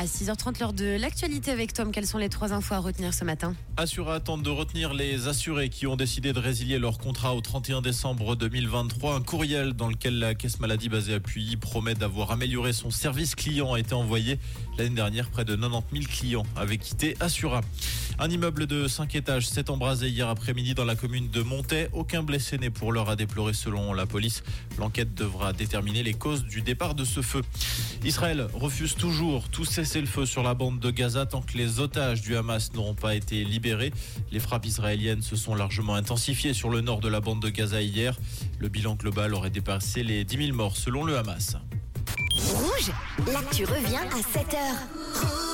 À 6h30, lors de l'actualité avec Tom, quelles sont les trois infos à retenir ce matin? Assura tente de retenir les assurés qui ont décidé de résilier leur contrat au 31 décembre 2023. Un courriel dans lequel la caisse maladie basée à Puy promet d'avoir amélioré son service client a été envoyé. L'année dernière, près de 90 000 clients avaient quitté Assura. Un immeuble de 5 étages s'est embrasé hier après-midi dans la commune de Montaix. Aucun blessé n'est pour l'heure à déplorer selon la police. L'enquête devra déterminer les causes du départ de ce feu. Israël refuse toujours tout cesser le feu sur la bande de Gaza tant que les otages du Hamas n'auront pas été libérés. Les frappes israéliennes se sont largement intensifiées sur le nord de la bande de Gaza hier. Le bilan global aurait dépassé les 10 000 morts selon le Hamas. Rouge, l'actu revient à 7h.